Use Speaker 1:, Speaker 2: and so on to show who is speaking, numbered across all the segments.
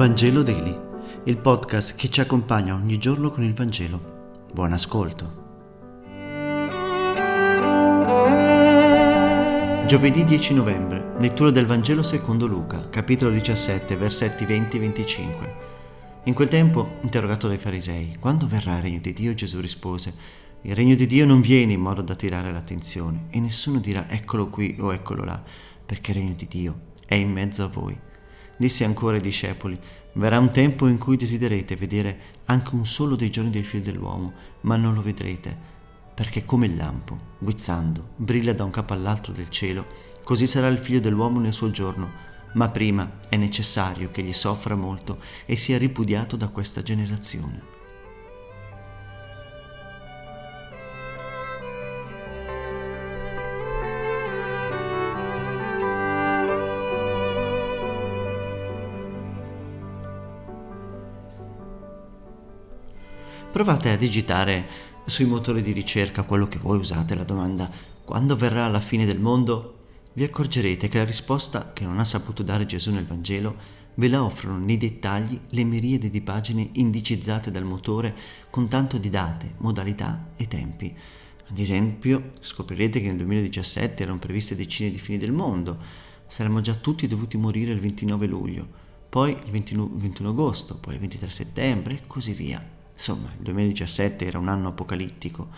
Speaker 1: Vangelo Daily, il podcast che ci accompagna ogni giorno con il Vangelo. Buon ascolto. Giovedì 10 novembre, lettura del Vangelo secondo Luca, capitolo 17, versetti 20 e 25. In quel tempo, interrogato dai farisei, quando verrà il regno di Dio, Gesù rispose, il regno di Dio non viene in modo da attirare l'attenzione e nessuno dirà eccolo qui o eccolo là, perché il regno di Dio è in mezzo a voi. Disse ancora ai discepoli, verrà un tempo in cui desiderete vedere anche un solo dei giorni del figlio dell'uomo, ma non lo vedrete, perché come il lampo, guizzando, brilla da un capo all'altro del cielo, così sarà il figlio dell'uomo nel suo giorno. Ma prima è necessario che gli soffra molto e sia ripudiato da questa generazione. Provate a digitare sui motori di ricerca quello che voi usate, la domanda quando verrà la fine del mondo? Vi accorgerete che la risposta che non ha saputo dare Gesù nel Vangelo ve la offrono nei dettagli le miriadi di pagine indicizzate dal motore con tanto di date, modalità e tempi. Ad esempio, scoprirete che nel 2017 erano previste decine di fini del mondo, saremmo già tutti dovuti morire il 29 luglio, poi il 21 agosto, poi il 23 settembre e così via. Insomma, il 2017 era un anno apocalittico.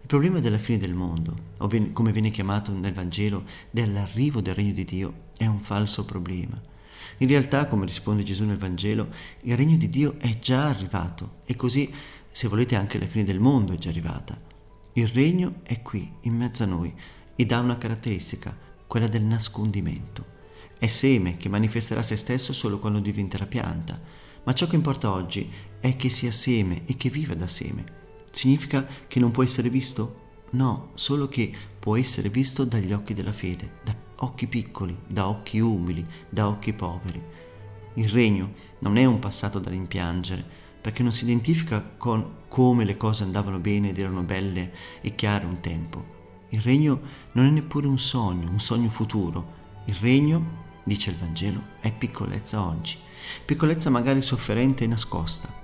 Speaker 1: Il problema della fine del mondo, o come viene chiamato nel Vangelo, dell'arrivo del regno di Dio, è un falso problema. In realtà, come risponde Gesù nel Vangelo, il regno di Dio è già arrivato e così, se volete, anche la fine del mondo è già arrivata. Il regno è qui, in mezzo a noi, ed ha una caratteristica, quella del nascondimento. È seme che manifesterà se stesso solo quando diventerà pianta ma ciò che importa oggi è che sia seme e che viva da seme. Significa che non può essere visto? No, solo che può essere visto dagli occhi della fede, da occhi piccoli, da occhi umili, da occhi poveri. Il regno non è un passato da rimpiangere, perché non si identifica con come le cose andavano bene ed erano belle e chiare un tempo. Il regno non è neppure un sogno, un sogno futuro. Il regno dice il Vangelo, è piccolezza oggi, piccolezza magari sofferente e nascosta,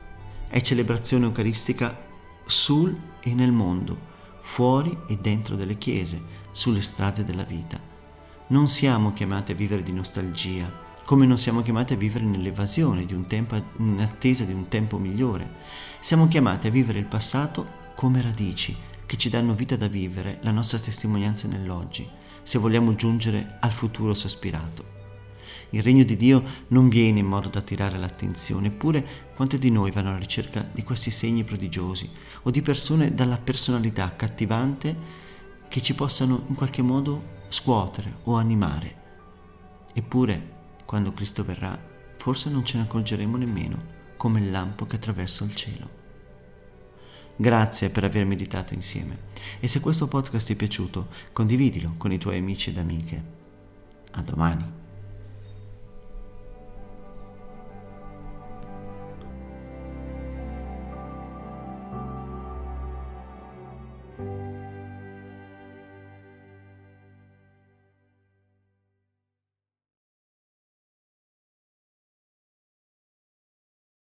Speaker 1: è celebrazione eucaristica sul e nel mondo, fuori e dentro delle chiese, sulle strade della vita. Non siamo chiamati a vivere di nostalgia, come non siamo chiamati a vivere nell'evasione di un tempo, in attesa di un tempo migliore. Siamo chiamati a vivere il passato come radici che ci danno vita da vivere la nostra testimonianza nell'oggi, se vogliamo giungere al futuro sospirato. Il regno di Dio non viene in modo da attirare l'attenzione, eppure quanti di noi vanno alla ricerca di questi segni prodigiosi o di persone dalla personalità accattivante che ci possano in qualche modo scuotere o animare. Eppure, quando Cristo verrà, forse non ce ne accorgeremo nemmeno, come il lampo che attraversa il cielo. Grazie per aver meditato insieme e se questo podcast ti è piaciuto, condividilo con i tuoi amici ed amiche. A domani.